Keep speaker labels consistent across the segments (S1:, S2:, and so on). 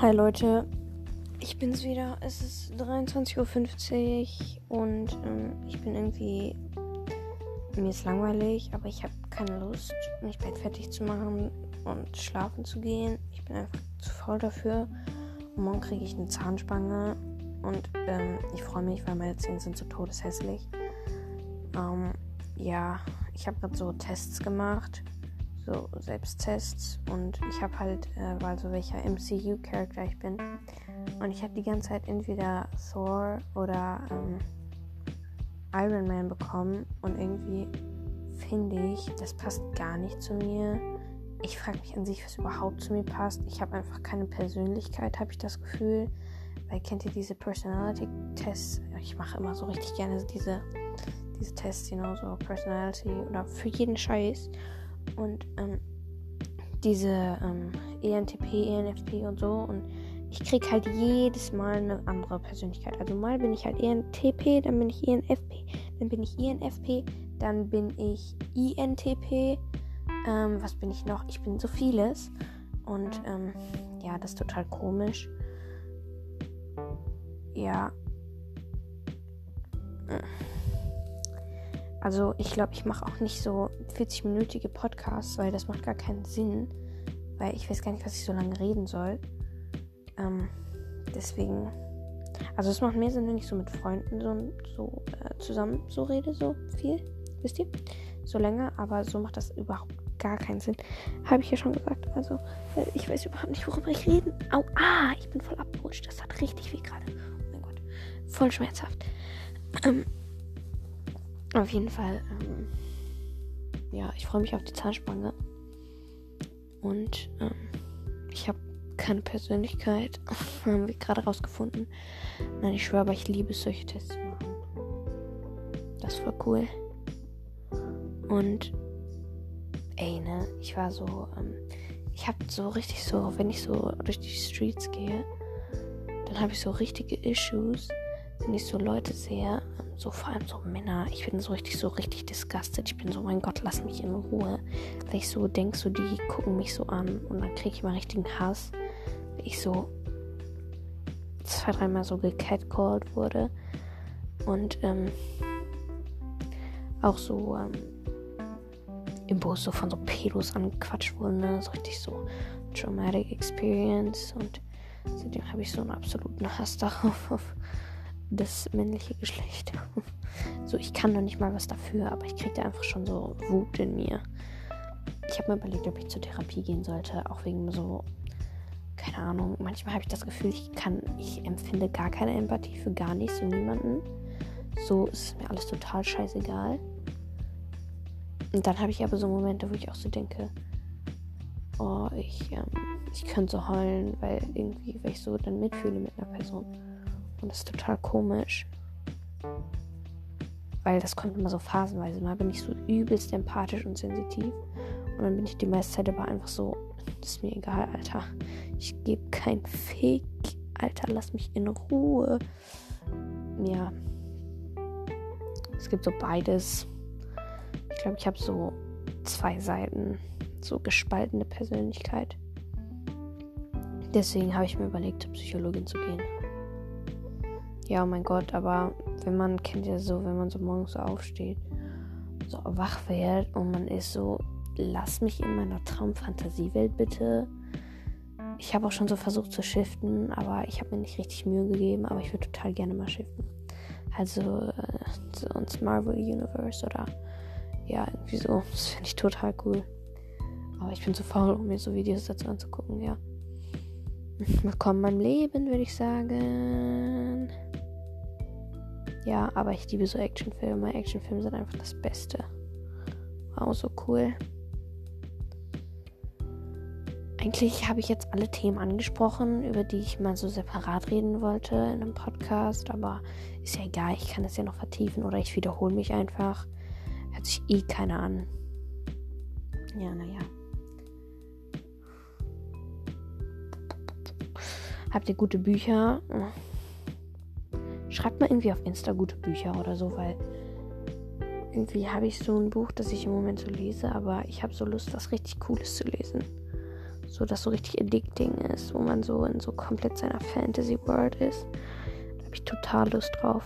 S1: Hi Leute, ich bin's wieder. Es ist 23.50 Uhr und ähm, ich bin irgendwie. Mir ist langweilig, aber ich habe keine Lust, mich Bett fertig zu machen und schlafen zu gehen. Ich bin einfach zu faul dafür. Und morgen kriege ich eine Zahnspange und ähm, ich freue mich, weil meine Zähne sind so todeshässlich. Ähm, ja, ich habe gerade so Tests gemacht so Selbsttests und ich habe halt, äh, weil so welcher MCU-Charakter ich bin. Und ich habe die ganze Zeit entweder Thor oder ähm, Iron Man bekommen und irgendwie finde ich, das passt gar nicht zu mir. Ich frage mich an sich, was überhaupt zu mir passt. Ich habe einfach keine Persönlichkeit, habe ich das Gefühl. Weil kennt ihr diese Personality-Tests? Ich mache immer so richtig gerne diese, diese Tests, you know, so Personality oder für jeden Scheiß. Und ähm, diese ähm, ENTP, ENFP und so. Und ich krieg halt jedes Mal eine andere Persönlichkeit. Also mal bin ich halt ENTP, dann bin ich ENFP, dann bin ich ENFP, dann bin ich INTP. Ähm, was bin ich noch? Ich bin so vieles. Und ähm, ja, das ist total komisch. Ja. Also ich glaube, ich mache auch nicht so 40-minütige Podcasts, weil das macht gar keinen Sinn. Weil ich weiß gar nicht, was ich so lange reden soll. Ähm, deswegen. Also es macht mehr Sinn, wenn ich so mit Freunden so, so äh, zusammen so rede, so viel. Wisst ihr? So länger, aber so macht das überhaupt gar keinen Sinn. Habe ich ja schon gesagt. Also, äh, ich weiß überhaupt nicht, worüber ich reden. Au, ah, ich bin voll abgerutscht. Das hat richtig weh gerade. Oh mein Gott. Voll schmerzhaft. Ähm, auf jeden Fall, ähm, ja, ich freue mich auf die Zahnspange. Und ähm, ich habe keine Persönlichkeit. Haben wir gerade rausgefunden. Nein, ich schwöre, aber ich liebe es, solche Tests zu machen. Das war cool. Und ey, ne, ich war so, ähm, ich habe so richtig so, wenn ich so durch die Streets gehe, dann habe ich so richtige Issues, wenn ich so Leute sehe, so vor allem so Männer, ich bin so richtig, so richtig disgusted. Ich bin so, mein Gott, lass mich in Ruhe. Weil ich so denke, so die gucken mich so an und dann kriege ich mal richtigen Hass. Weil ich so zwei, dreimal so gecatcalled wurde. Und ähm, auch so ähm, im Bus so von so Pedos angequatscht wurde. Ne? So richtig so traumatic experience. Und seitdem habe ich so einen absoluten Hass darauf. Das männliche Geschlecht. so, ich kann noch nicht mal was dafür, aber ich kriege da einfach schon so Wut in mir. Ich habe mir überlegt, ob ich zur Therapie gehen sollte, auch wegen so, keine Ahnung, manchmal habe ich das Gefühl, ich kann, ich empfinde gar keine Empathie für gar nichts und niemanden. So ist mir alles total scheißegal. Und dann habe ich aber so Momente, wo ich auch so denke, oh, ich, ähm, ich könnte so heulen, weil irgendwie, weil ich so dann mitfühle mit einer Person. Und das ist total komisch. Weil das kommt immer so phasenweise. Mal bin ich so übelst empathisch und sensitiv. Und dann bin ich die meiste Zeit aber einfach so, ist mir egal, Alter. Ich gebe kein Fick. Alter, lass mich in Ruhe. Ja. Es gibt so beides. Ich glaube, ich habe so zwei Seiten. So gespaltene Persönlichkeit. Deswegen habe ich mir überlegt, zur Psychologin zu gehen. Ja, oh mein Gott, aber wenn man kennt ja so, wenn man so morgens so aufsteht, so wach wird und man ist so, lass mich in meiner Traumfantasiewelt bitte. Ich habe auch schon so versucht zu shiften, aber ich habe mir nicht richtig Mühe gegeben, aber ich würde total gerne mal shiften. Also äh, so ins Marvel Universe oder ja, irgendwie so. Das finde ich total cool. Aber ich bin zu faul, um mir so Videos dazu anzugucken, ja. Willkommen in meinem Leben, würde ich sagen. Ja, aber ich liebe so Actionfilme. Actionfilme sind einfach das Beste. Wow, so cool. Eigentlich habe ich jetzt alle Themen angesprochen, über die ich mal so separat reden wollte in einem Podcast, aber ist ja egal, ich kann es ja noch vertiefen oder ich wiederhole mich einfach. Hört sich eh keiner an. Ja, naja. Habt ihr gute Bücher? Schreibt mal irgendwie auf Insta gute Bücher oder so, weil irgendwie habe ich so ein Buch, das ich im Moment so lese, aber ich habe so Lust, was richtig Cooles zu lesen. so das so richtig addicting ist, wo man so in so komplett seiner Fantasy World ist. Da habe ich total Lust drauf.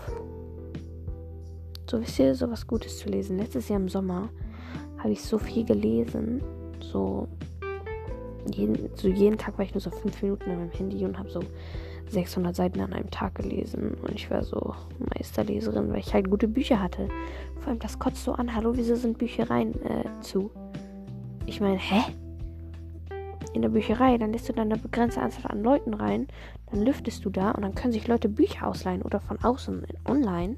S1: So wisst ihr, so was Gutes zu lesen. Letztes Jahr im Sommer habe ich so viel gelesen. So jeden, so jeden Tag war ich nur so fünf Minuten an meinem Handy und habe so 600 Seiten an einem Tag gelesen. Und ich war so Meisterleserin, weil ich halt gute Bücher hatte. Vor allem, das kotzt so an. Hallo, wieso sind Büchereien äh, zu? Ich meine, hä? In der Bücherei, dann lässt du dann eine begrenzte Anzahl an Leuten rein, dann lüftest du da und dann können sich Leute Bücher ausleihen oder von außen online.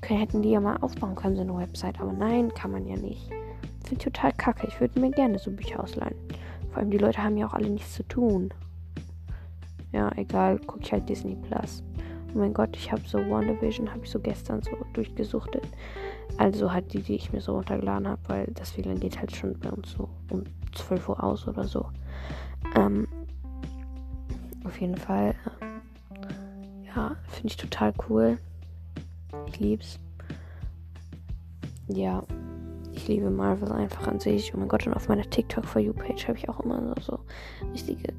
S1: Können, hätten die ja mal aufbauen können, so eine Website, aber nein, kann man ja nicht. Finde ich total kacke. Ich würde mir gerne so Bücher ausleihen. Vor allem die Leute haben ja auch alle nichts zu tun. Ja, egal, gucke ich halt Disney Plus. Oh mein Gott, ich habe so WandaVision, habe ich so gestern so durchgesuchtet. Also halt die, die ich mir so runtergeladen habe, weil das WLAN geht halt schon bei uns so um 12 Uhr aus oder so. Ähm, auf jeden Fall, äh, ja, finde ich total cool. Ich lieb's. Ja, ich liebe Marvel einfach an sich. Oh mein Gott, und auf meiner TikTok For You Page habe ich auch immer so, so richtige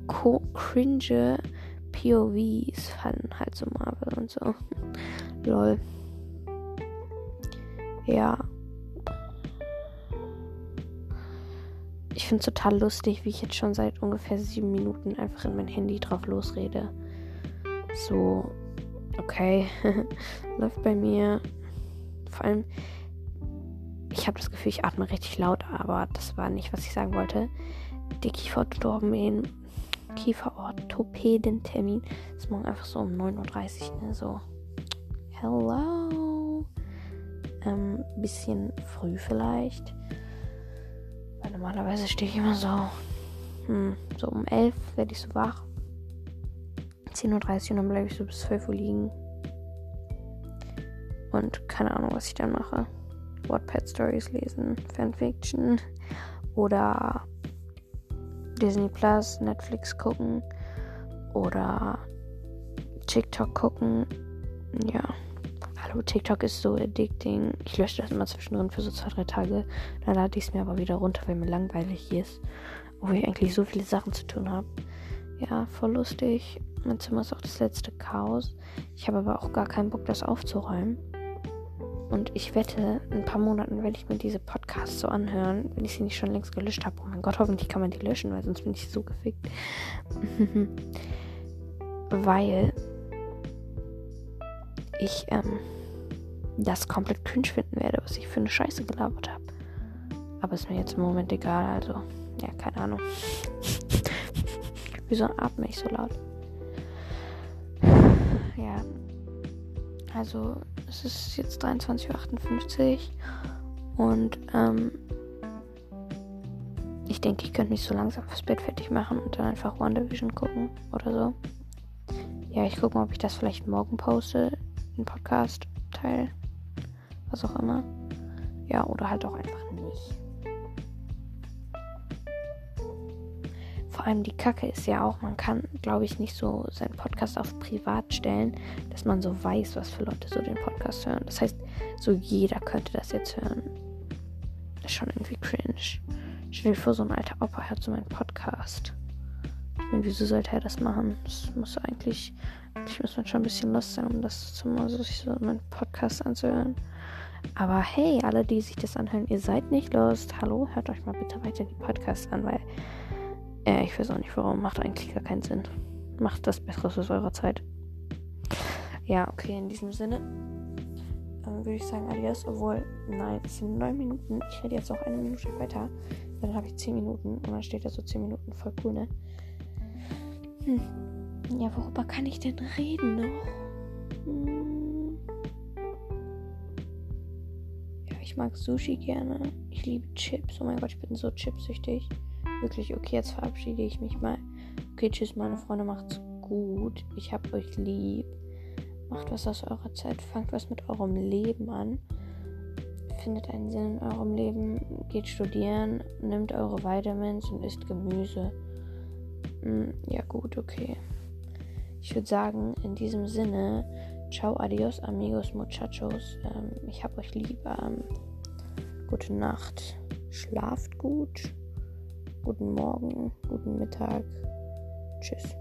S1: cringe POVs fallen halt so Marvel und so. Lol. Ja. Ich finde es total lustig, wie ich jetzt schon seit ungefähr sieben Minuten einfach in mein Handy drauf losrede. So, okay. Läuft bei mir. Vor allem, ich habe das Gefühl, ich atme richtig laut, aber das war nicht, was ich sagen wollte. Der Kieferorthopäden, Kieferorthopäden-Termin ist morgen einfach so um 9.30 Uhr, ne? So, hello. Ähm, bisschen früh vielleicht. Weil normalerweise stehe ich immer so, hm, so um 11 werde ich so wach. 10.30 Uhr und dann bleibe ich so bis 12 Uhr liegen. Und keine Ahnung, was ich dann mache. Wattpad Stories lesen, Fanfiction oder Disney Plus, Netflix gucken oder TikTok gucken. Ja. Hallo, TikTok ist so addicting. Ich lösche das immer zwischendrin für so zwei, drei Tage. Dann lade ich es mir aber wieder runter, weil mir langweilig ist. Wo ich eigentlich so viele Sachen zu tun habe. Ja, voll lustig. Mein Zimmer ist auch das letzte Chaos. Ich habe aber auch gar keinen Bock, das aufzuräumen. Und ich wette, in ein paar Monaten werde ich mir diese Podcasts so anhören, wenn ich sie nicht schon längst gelöscht habe. Oh mein Gott, hoffentlich kann man die löschen, weil sonst bin ich so gefickt. weil ich ähm, das komplett cringe finden werde, was ich für eine Scheiße gelabert habe. Aber ist mir jetzt im Moment egal, also, ja, keine Ahnung. Wieso atme ich so laut? Ja. Also, es ist jetzt 23.58 Uhr und ähm, ich denke, ich könnte mich so langsam fürs Bett fertig machen und dann einfach WandaVision gucken oder so. Ja, ich gucke mal, ob ich das vielleicht morgen poste, den Podcast-Teil, was auch immer. Ja, oder halt auch einfach nicht. Vor allem die Kacke ist ja auch, man kann, glaube ich, nicht so seinen Podcast auf privat stellen, dass man so weiß, was für Leute so den Podcast hören. Das heißt, so jeder könnte das jetzt hören. Ist schon irgendwie cringe. Stell dir vor, so ein alter Opa hört so meinen Podcast. Meine, wieso sollte er das machen? Das muss eigentlich, ich muss man schon ein bisschen lost sein, um das zu mal so, sich so meinen Podcast anzuhören. Aber hey, alle, die sich das anhören, ihr seid nicht lost. Hallo, hört euch mal bitte weiter die Podcasts an, weil äh, ich weiß auch nicht warum. Macht eigentlich gar keinen Sinn. Macht das Bessere aus eurer Zeit. Ja, okay, in diesem Sinne äh, würde ich sagen Adios. Obwohl, nein, es sind neun Minuten. Ich rede jetzt noch eine Minute weiter. Dann habe ich zehn Minuten. Und dann steht da so zehn Minuten. Voll cool, ne? Hm. Ja, worüber kann ich denn reden noch? Hm. Ja, ich mag Sushi gerne. Ich liebe Chips. Oh mein Gott, ich bin so chipsüchtig. Wirklich, okay, jetzt verabschiede ich mich mal. Okay, tschüss, meine Freunde, macht's gut. Ich hab euch lieb. Macht was aus eurer Zeit, fangt was mit eurem Leben an. Findet einen Sinn in eurem Leben, geht studieren, nimmt eure Vitamins und isst Gemüse. Hm, ja, gut, okay. Ich würde sagen, in diesem Sinne, ciao, adios, amigos, muchachos. Ähm, ich hab euch lieb. Ähm, gute Nacht. Schlaft gut guten Morgen, guten Mittag. Tschüss.